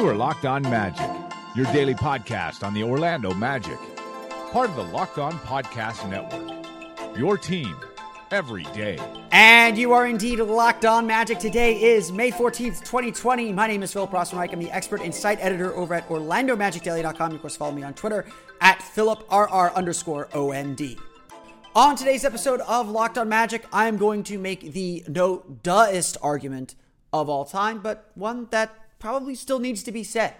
You are Locked On Magic, your daily podcast on the Orlando Magic, part of the Locked On Podcast Network. Your team every day. And you are indeed locked on magic. Today is May 14th, 2020. My name is Philip Rossman-Reich. I'm the expert and site editor over at OrlandoMagicDaily.com. Of course, follow me on Twitter at PhilipRR underscore OMD. On today's episode of Locked on Magic, I'm going to make the no duhest argument of all time, but one that probably still needs to be said.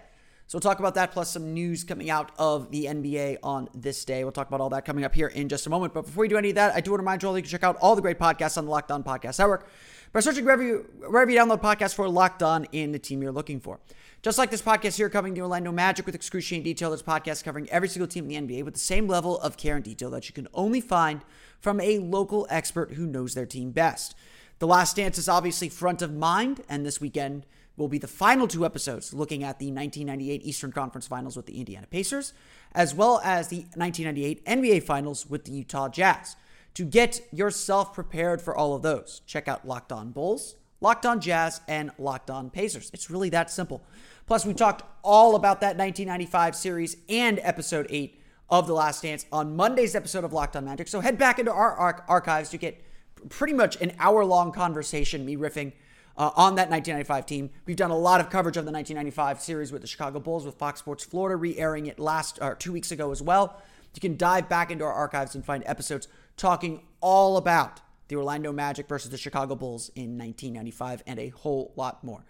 So we'll talk about that plus some news coming out of the NBA on this day. We'll talk about all that coming up here in just a moment. But before we do any of that, I do want to remind you all you can check out all the great podcasts on the Locked On Podcast Network by searching wherever you, wherever you download podcasts for Locked On in the team you're looking for. Just like this podcast here covering the Orlando Magic with excruciating detail, this podcast covering every single team in the NBA with the same level of care and detail that you can only find from a local expert who knows their team best. The Last Dance is obviously front of mind, and this weekend – will be the final two episodes looking at the 1998 Eastern Conference Finals with the Indiana Pacers, as well as the 1998 NBA Finals with the Utah Jazz. To get yourself prepared for all of those, check out Locked On Bulls, Locked On Jazz, and Locked On Pacers. It's really that simple. Plus, we talked all about that 1995 series and episode 8 of The Last Dance on Monday's episode of Locked On Magic. So head back into our archives to get pretty much an hour long conversation, me riffing uh, on that 1995 team. We've done a lot of coverage of the 1995 series with the Chicago Bulls with Fox Sports Florida, re-airing it last or two weeks ago as well. You can dive back into our archives and find episodes talking all about the Orlando Magic versus the Chicago Bulls in 1995 and a whole lot more.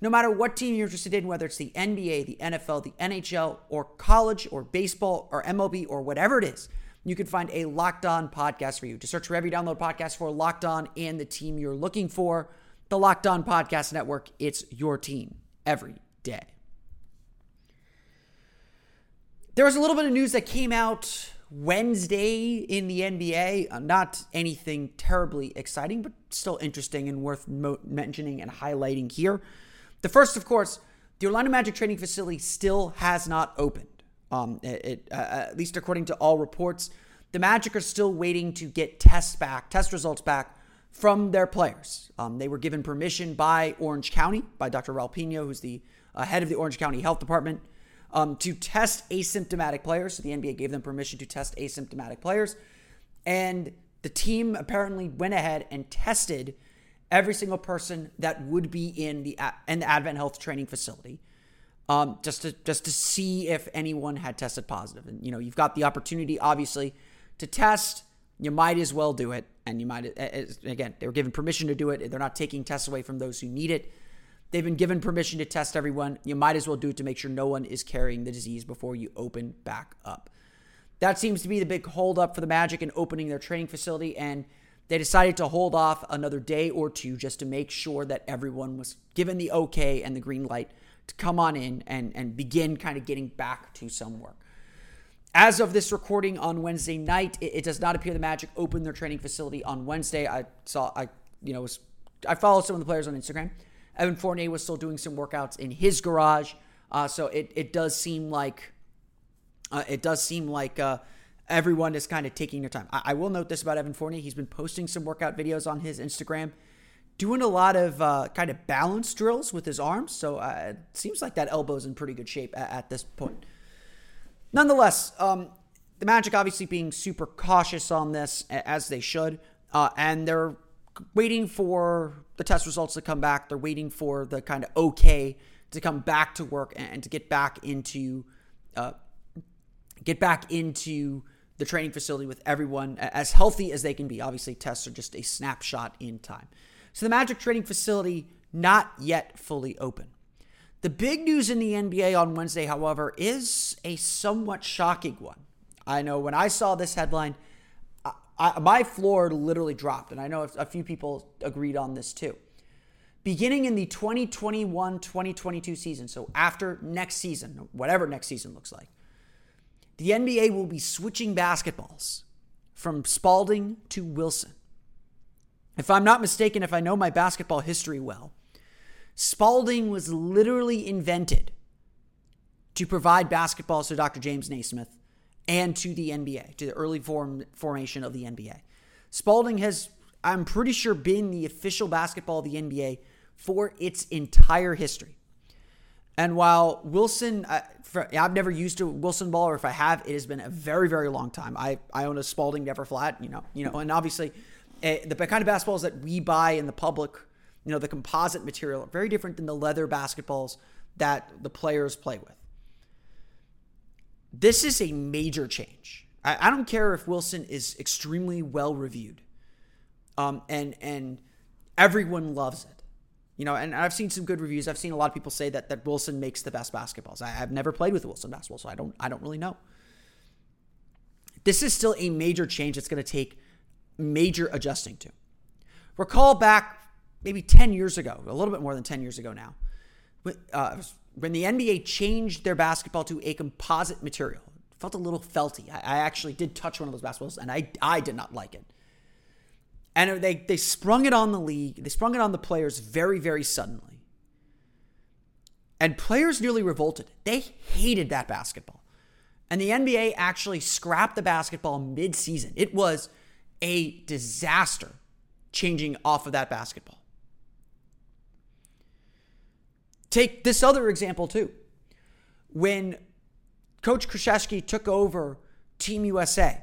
No matter what team you're interested in, whether it's the NBA, the NFL, the NHL, or college, or baseball, or MLB, or whatever it is, you can find a Locked On podcast for you. To search wherever you download podcasts for Locked On and the team you're looking for the Locked On Podcast Network. It's your team every day. There was a little bit of news that came out Wednesday in the NBA. Uh, not anything terribly exciting, but still interesting and worth mo- mentioning and highlighting here. The first, of course, the Orlando Magic training facility still has not opened. Um, it, it uh, at least according to all reports, the Magic are still waiting to get tests back, test results back from their players. Um, they were given permission by Orange County, by Dr. Raul Pino, who's the uh, head of the Orange County Health Department, um, to test asymptomatic players. So the NBA gave them permission to test asymptomatic players. And the team apparently went ahead and tested every single person that would be in the in the Advent Health training facility, um, just to just to see if anyone had tested positive. And you know, you've got the opportunity, obviously, to test you might as well do it. And you might, again, they were given permission to do it. They're not taking tests away from those who need it. They've been given permission to test everyone. You might as well do it to make sure no one is carrying the disease before you open back up. That seems to be the big holdup for the Magic in opening their training facility. And they decided to hold off another day or two just to make sure that everyone was given the okay and the green light to come on in and, and begin kind of getting back to some work. As of this recording on Wednesday night, it, it, does not appear the Magic opened their training facility on Wednesday. I saw, I you know, was, I followed some of the players on Instagram. Evan Fournier was still doing some workouts in his garage, uh, so it it does seem like uh, it does seem like uh, everyone is kind of taking their time. I, I, will note this about Evan Fournier: he's been posting some workout videos on his Instagram, doing a lot of uh, kind of balance drills with his arms. So uh, it seems like that elbow's in pretty good shape at, at this point. Nonetheless, um, the Magic obviously being super cautious on this, as they should, uh, and they're waiting for the test results to come back. They're waiting for the kind of okay to come back to work and to get back into uh, get back into the training facility with everyone as healthy as they can be. Obviously, tests are just a snapshot in time. So the Magic training facility not yet fully open. The big news in the NBA on Wednesday, however, is a somewhat shocking one. I know when I saw this headline, I, I, my floor literally dropped, and I know a few people agreed on this too. Beginning in the 2021 2022 season, so after next season, whatever next season looks like, the NBA will be switching basketballs from Spalding to Wilson. If I'm not mistaken, if I know my basketball history well, Spalding was literally invented to provide basketballs to Dr. James Naismith and to the NBA, to the early form, formation of the NBA. Spalding has, I'm pretty sure, been the official basketball of the NBA for its entire history. And while Wilson, for, I've never used a Wilson ball, or if I have, it has been a very, very long time. I, I own a Spalding Never Flat, you know, you know, and obviously, uh, the kind of basketballs that we buy in the public, you know, the composite material, are very different than the leather basketballs that the players play with. This is a major change. I, I don't care if Wilson is extremely well reviewed, um, and and everyone loves it. You know, and I've seen some good reviews. I've seen a lot of people say that that Wilson makes the best basketballs. I, have never played with Wilson basketball, so I don't I don't really know. This is still a major change that's going to take major adjusting to. Recall back maybe 10 years ago, a little bit more than 10 years ago now, when, uh, when the NBA changed their basketball to a composite material. It felt a little felty. I, I actually did touch one of those basketballs, and I, I did not like it. And they, they sprung it on the league, they sprung it on the players very, very suddenly. And players nearly revolted. They hated that basketball. And the NBA actually scrapped the basketball mid season. It was a disaster changing off of that basketball. Take this other example too. When Coach Krzyzewski took over Team USA,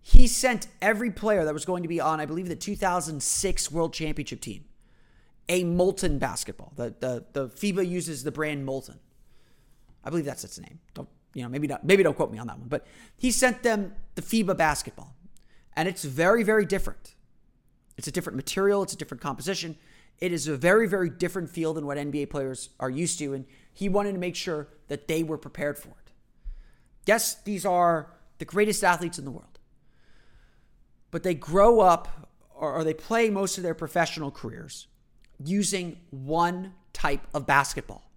he sent every player that was going to be on, I believe, the 2006 World Championship team, a Molten basketball. The, the, the FIBA uses the brand Molten. I believe that's its name. Don't, you know, maybe not, maybe don't quote me on that one, but he sent them the FIBA basketball. And it's very, very different. It's a different material, it's a different composition. It is a very, very different feel than what NBA players are used to. And he wanted to make sure that they were prepared for it. Yes, these are the greatest athletes in the world but they grow up or, they play most of their professional careers using one type of basketball.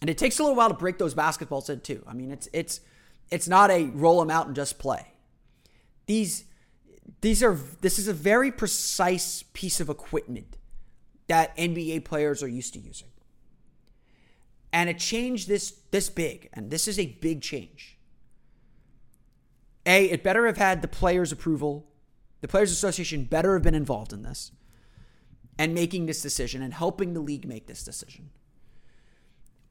And it takes a little while to break those basketballs in too. I mean, it's it's it's not a roll them out and just play. These these are this is a very precise piece of equipment that NBA players are used to using. And a change this this big, and this is a big change. A, it better have had the players' approval. The Players Association better have been involved in this and making this decision and helping the league make this decision.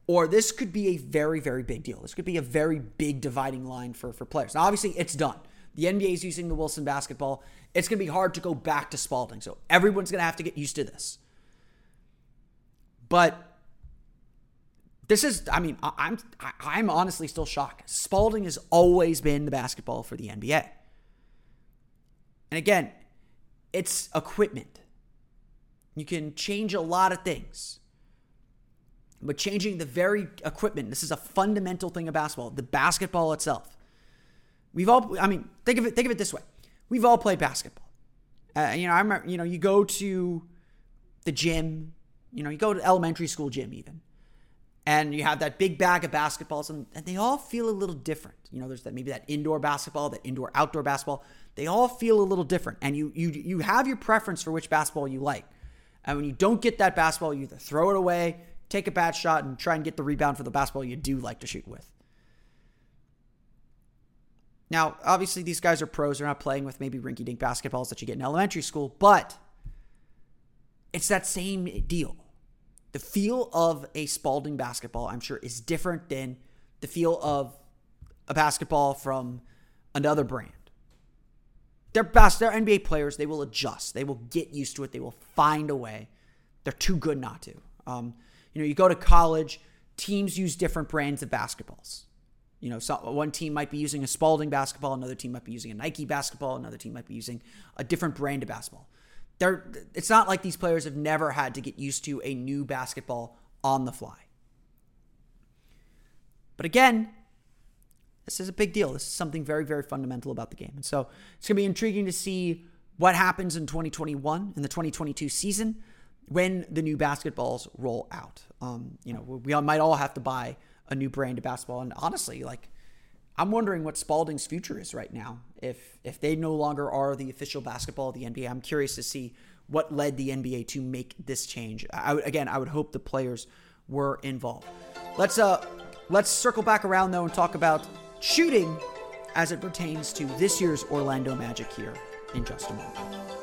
Or this could be a very, very big deal. This could be a very big dividing line for, for players. Now, obviously, it's done. The NBA is using the Wilson basketball. It's going to be hard to go back to Spalding. So everyone's going to have to get used to this. But this is, I mean, I'm I'm honestly still shocked. Spalding has always been the basketball for the NBA. And again, it's equipment. You can change a lot of things. But changing the very equipment, this is a fundamental thing of basketball, the basketball itself. We've all, I mean, think of it, think of it this way. We've all played basketball. Uh, you know, I remember, you know, you go to the gym, you know, you go to elementary school gym even and you have that big bag of basketballs and, and they all feel a little different you know there's that maybe that indoor basketball that indoor outdoor basketball they all feel a little different and you you you have your preference for which basketball you like and when you don't get that basketball you either throw it away take a bad shot and try and get the rebound for the basketball you do like to shoot with now obviously these guys are pros they're not playing with maybe rinky dink basketballs that you get in elementary school but it's that same deal the feel of a Spalding basketball, I'm sure, is different than the feel of a basketball from another brand. They're best, they're NBA players. They will adjust. They will get used to it. They will find a way. They're too good not to. Um, you know, you go to college, teams use different brands of basketballs. You know, so one team might be using a Spalding basketball, another team might be using a Nike basketball, another team might be using a different brand of basketball they're it's not like these players have never had to get used to a new basketball on the fly. But again, this is a big deal. This is something very, very fundamental about the game. And so it's going to be intriguing to see what happens in 2021 in the 2022 season when the new basketballs roll out. Um, you know, we might all have to buy a new brand of basketball. And honestly, like, I'm wondering what Spalding's future is right now. If if they no longer are the official basketball of the NBA, I'm curious to see what led the NBA to make this change. I, again, I would hope the players were involved. Let's uh let's circle back around though and talk about shooting as it pertains to this year's Orlando Magic here in just a moment.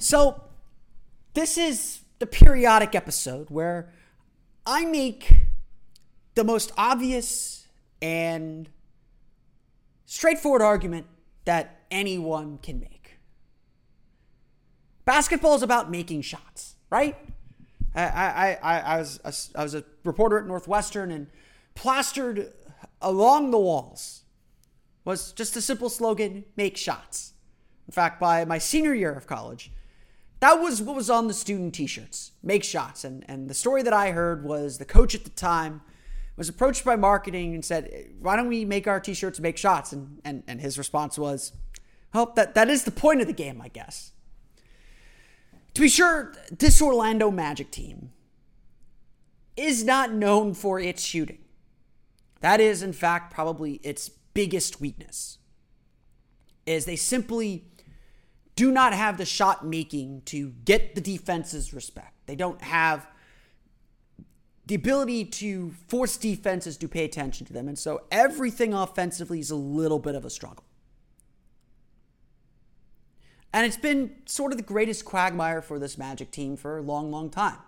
So, this is the periodic episode where I make the most obvious and straightforward argument that anyone can make. Basketball is about making shots, right? I, I, I, I, was, a, I was a reporter at Northwestern and plastered along the walls was just a simple slogan make shots. In fact, by my senior year of college, that was what was on the student t-shirts. Make shots. And, and the story that i heard was the coach at the time was approached by marketing and said why don't we make our t-shirts make shots? And, and, and his response was well that, that is the point of the game i guess. To be sure this orlando magic team is not known for its shooting. That is in fact probably its biggest weakness is they simply do not have the shot making to get the defense's respect. They don't have the ability to force defenses to pay attention to them. And so everything offensively is a little bit of a struggle. And it's been sort of the greatest quagmire for this Magic team for a long, long time.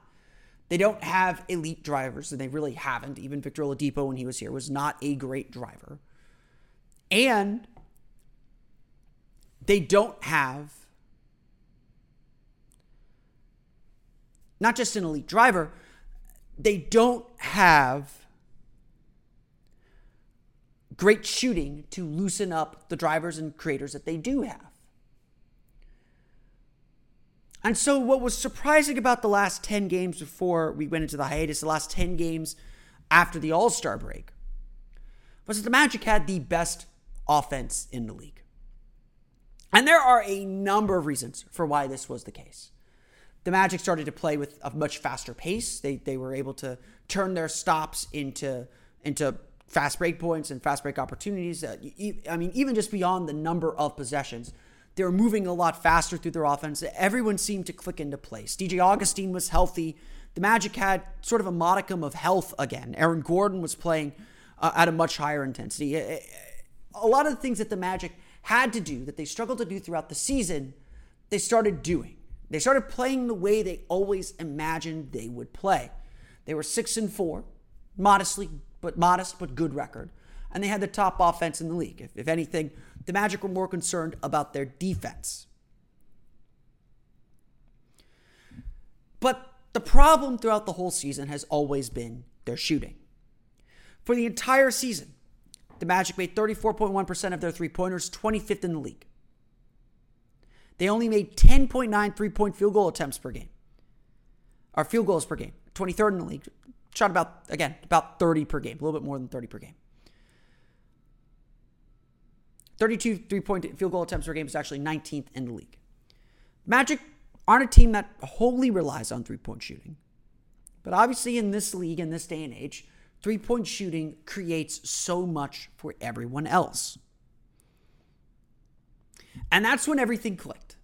They don't have elite drivers, and they really haven't. Even Victor Oladipo, when he was here, was not a great driver. And they don't have not just an elite driver, they don't have great shooting to loosen up the drivers and creators that they do have. And so, what was surprising about the last 10 games before we went into the hiatus, the last 10 games after the All Star break, was that the Magic had the best offense in the league. And there are a number of reasons for why this was the case the Magic started to play with a much faster pace. They they were able to turn their stops into into fast break points and fast break opportunities. Uh, I mean, even just beyond the number of possessions, they were moving a lot faster through their offense. Everyone seemed to click into place. DJ Augustin was healthy. The Magic had sort of a modicum of health again. Aaron Gordon was playing uh, at a much higher intensity. A lot of the things that the Magic had to do that they struggled to do throughout the season, they started doing. They started playing the way they always imagined they would play. They were six and four, modestly, but modest but good record, and they had the top offense in the league. If, if anything, the Magic were more concerned about their defense. But the problem throughout the whole season has always been their shooting. For the entire season, the Magic made 34.1% of their three pointers, 25th in the league. They only made 10.9 three point field goal attempts per game, or field goals per game, 23rd in the league. Shot about, again, about 30 per game, a little bit more than 30 per game. 32 three point field goal attempts per game is actually 19th in the league. Magic aren't a team that wholly relies on three point shooting. But obviously, in this league, in this day and age, three point shooting creates so much for everyone else. And that's when everything clicked.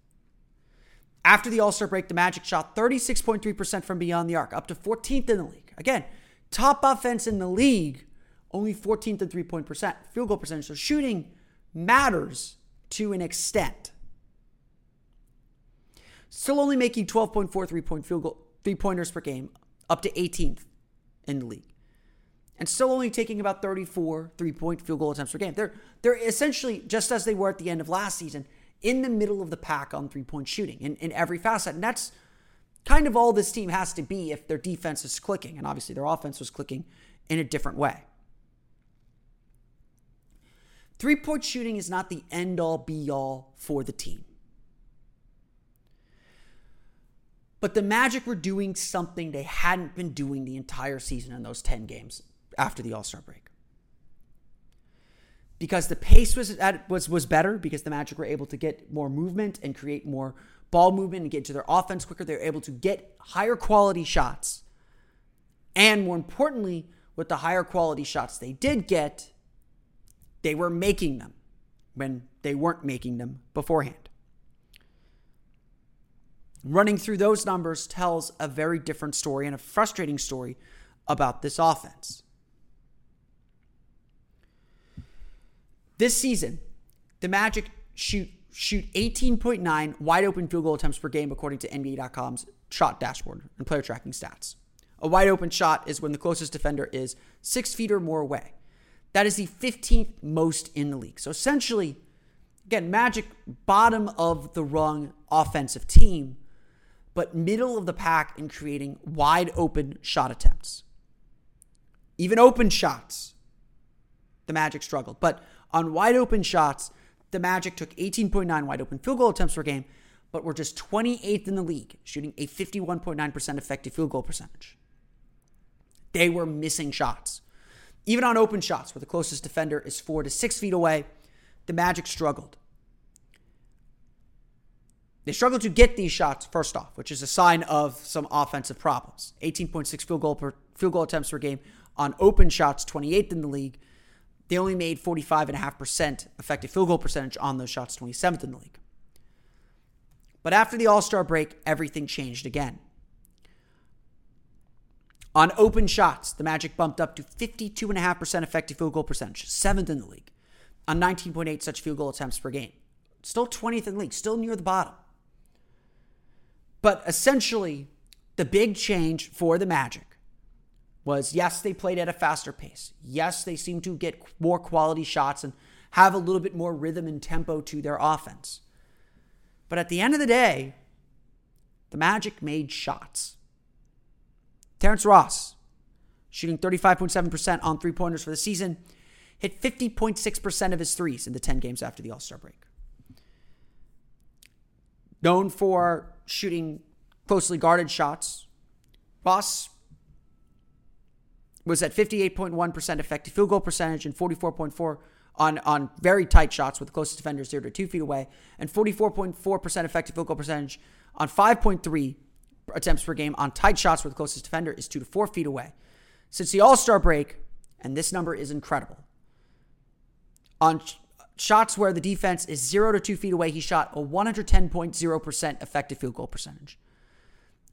After the All Star break, the Magic shot 36.3% from beyond the arc, up to 14th in the league. Again, top offense in the league, only 14th and three point percent, field goal percentage. So shooting matters to an extent. Still only making 12.4 three point field goal three pointers per game, up to 18th in the league. And still only taking about 34 three point field goal attempts per game. They're they're essentially just as they were at the end of last season, in the middle of the pack on three point shooting in, in every facet. And that's kind of all this team has to be if their defense is clicking. And obviously their offense was clicking in a different way. Three point shooting is not the end all be all for the team. But the Magic were doing something they hadn't been doing the entire season in those 10 games after the All Star break. Because the pace was, at, was, was better, because the Magic were able to get more movement and create more ball movement and get to their offense quicker. They were able to get higher quality shots. And more importantly, with the higher quality shots they did get, they were making them when they weren't making them beforehand. Running through those numbers tells a very different story and a frustrating story about this offense. This season, the Magic shoot shoot 18.9 wide open field goal attempts per game according to NBA.com's shot dashboard and player tracking stats. A wide open shot is when the closest defender is six feet or more away. That is the 15th most in the league. So essentially, again, Magic bottom of the rung offensive team but middle of the pack in creating wide open shot attempts. Even open shots, the Magic struggled. But on wide open shots, the Magic took 18.9 wide open field goal attempts per game, but were just 28th in the league, shooting a 51.9% effective field goal percentage. They were missing shots. Even on open shots, where the closest defender is four to six feet away, the Magic struggled. They struggled to get these shots first off, which is a sign of some offensive problems. 18.6 field goal per field goal attempts per game on open shots, 28th in the league. They only made 45.5% effective field goal percentage on those shots, 27th in the league. But after the All Star break, everything changed again. On open shots, the Magic bumped up to 52.5% effective field goal percentage, seventh in the league, on 19.8 such field goal attempts per game. Still 20th in the league, still near the bottom. But essentially, the big change for the Magic was yes, they played at a faster pace. Yes, they seemed to get more quality shots and have a little bit more rhythm and tempo to their offense. But at the end of the day, the Magic made shots. Terrence Ross, shooting 35.7% on three pointers for the season, hit 50.6% of his threes in the 10 games after the All Star break. Known for shooting closely guarded shots. Ross was at 58.1% effective field goal percentage and 44.4 on, on very tight shots with the closest defender 0 to 2 feet away, and 44.4% effective field goal percentage on 5.3 attempts per game on tight shots where the closest defender is 2 to 4 feet away. Since the All Star break, and this number is incredible, on shots where the defense is zero to two feet away, he shot a 110.0% effective field goal percentage.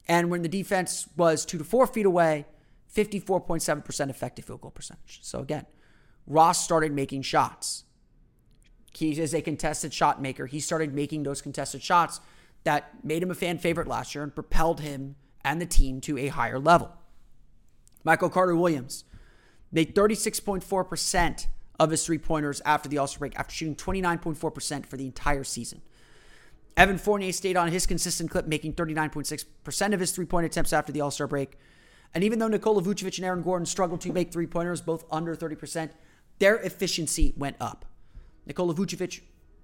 And when the defense was two to four feet away, 54.7% effective field goal percentage. So again, Ross started making shots. He is a contested shot maker. He started making those contested shots that made him a fan favorite last year and propelled him and the team to a higher level. Michael Carter Williams made 36.4% of his three pointers after the All Star break, after shooting 29.4% for the entire season. Evan Fournier stayed on his consistent clip, making 39.6% of his three point attempts after the All Star break. And even though Nikola Vucevic and Aaron Gordon struggled to make three pointers, both under 30%, their efficiency went up. Nikola Vucevic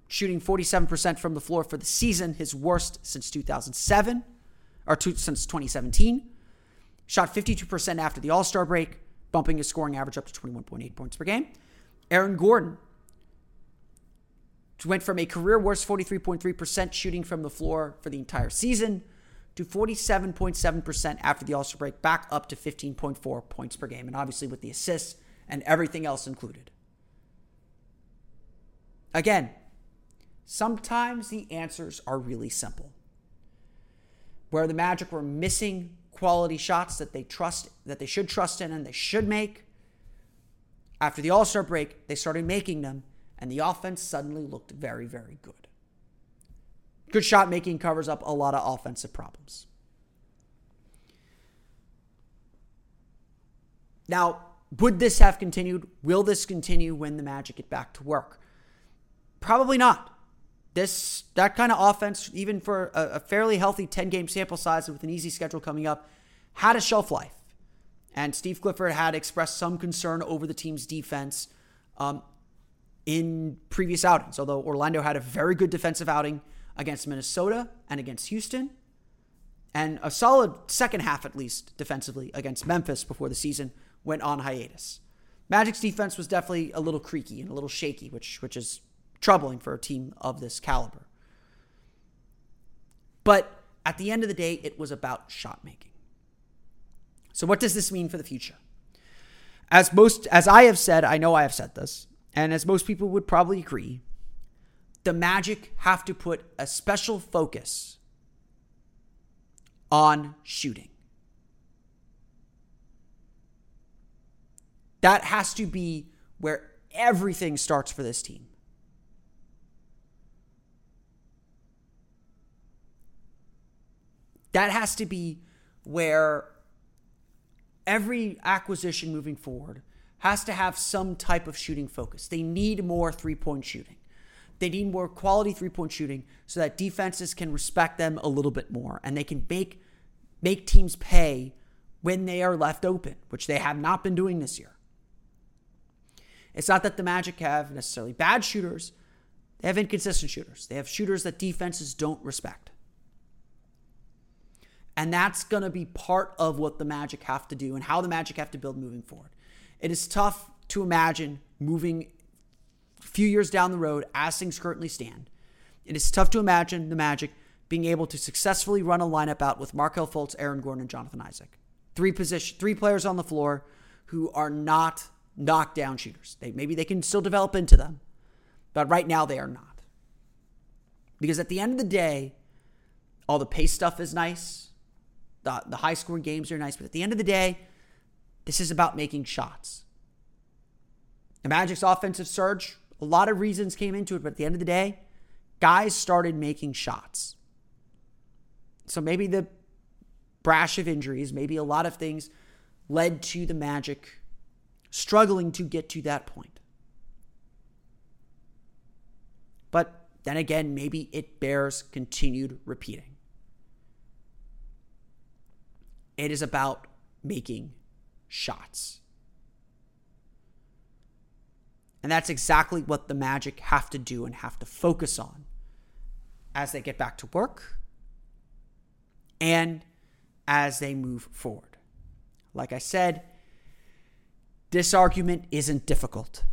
shooting 47% from the floor for the season, his worst since 2007, or two, since 2017. Shot 52% after the All Star break, bumping his scoring average up to 21.8 points per game. Aaron Gordon went from a career worst 43.3% shooting from the floor for the entire season to 47.7% after the All Star break, back up to 15.4 points per game, and obviously with the assists and everything else included. Again, Sometimes the answers are really simple. Where the Magic were missing quality shots that they trust that they should trust in and they should make. After the All-Star break, they started making them and the offense suddenly looked very very good. Good shot making covers up a lot of offensive problems. Now, would this have continued? Will this continue when the Magic get back to work? Probably not. This that kind of offense, even for a, a fairly healthy 10 game sample size with an easy schedule coming up, had a shelf life. And Steve Clifford had expressed some concern over the team's defense um, in previous outings. Although Orlando had a very good defensive outing against Minnesota and against Houston, and a solid second half at least defensively against Memphis before the season went on hiatus. Magic's defense was definitely a little creaky and a little shaky, which which is troubling for a team of this caliber. But at the end of the day, it was about shot making. So what does this mean for the future? As most as I have said, I know I have said this, and as most people would probably agree, the Magic have to put a special focus on shooting. That has to be where everything starts for this team. That has to be where every acquisition moving forward has to have some type of shooting focus. They need more three point shooting. They need more quality three point shooting so that defenses can respect them a little bit more and they can make, make teams pay when they are left open, which they have not been doing this year. It's not that the Magic have necessarily bad shooters, they have inconsistent shooters. They have shooters that defenses don't respect. And that's going to be part of what the Magic have to do and how the Magic have to build moving forward. It is tough to imagine moving few years down the road as things currently stand. It is tough to imagine the Magic being able to successfully run a lineup out with Markelle Fultz, Aaron Gordon, and Jonathan Isaac. Three position, three players on the floor who are not knockdown shooters. They, maybe they can still develop into them, but right now they are not. Because at the end of the day, all the pace stuff is nice, the, the high scoring games are nice, but at the end of the day, this is about making shots. The Magic's offensive surge, a lot of reasons came into it, but at the end of the day, guys started making shots. So maybe the brash of injuries, maybe a lot of things led to the Magic struggling to get to that point. But then again, maybe it bears continued repeating. It is about making shots. And that's exactly what the Magic have to do and have to focus on as they get back to work and as they move forward. Like I said, this argument isn't difficult.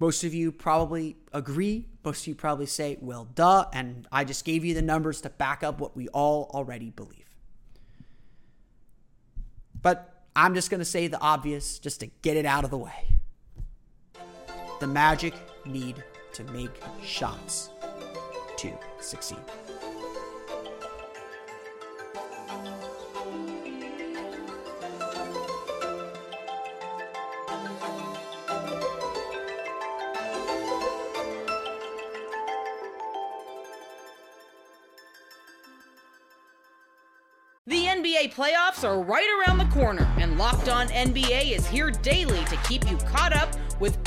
Most of you probably agree. Most of you probably say, well, duh. And I just gave you the numbers to back up what we all already believe. But I'm just going to say the obvious just to get it out of the way. The Magic need to make shots to succeed. The NBA playoffs are right around the corner, and Locked On NBA is here daily to keep you caught up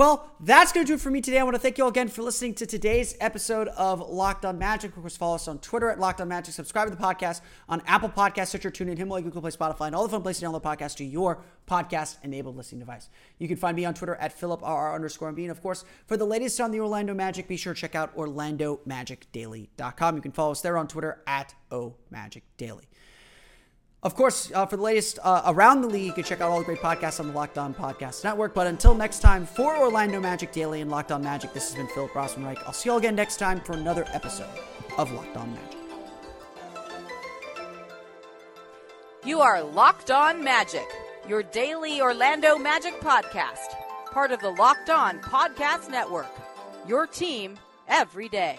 Well, that's going to do it for me today. I want to thank you all again for listening to today's episode of Locked On Magic. Of course, follow us on Twitter at Locked On Magic. Subscribe to the podcast on Apple Podcasts, Stitcher, TuneIn, Himalaya, Google Play, Spotify, and all the fun places to download podcasts to your podcast-enabled listening device. You can find me on Twitter at PhilipRR underscore MB. And of course, for the latest on the Orlando Magic, be sure to check out OrlandoMagicDaily.com. You can follow us there on Twitter at OMagicDaily. Of course, uh, for the latest uh, around the league, you can check out all the great podcasts on the Locked On Podcast Network. But until next time, for Orlando Magic Daily and Locked On Magic, this has been Philip Rossman-Reich. I'll see you all again next time for another episode of Locked On Magic. You are Locked On Magic, your daily Orlando Magic podcast, part of the Locked On Podcast Network. Your team every day.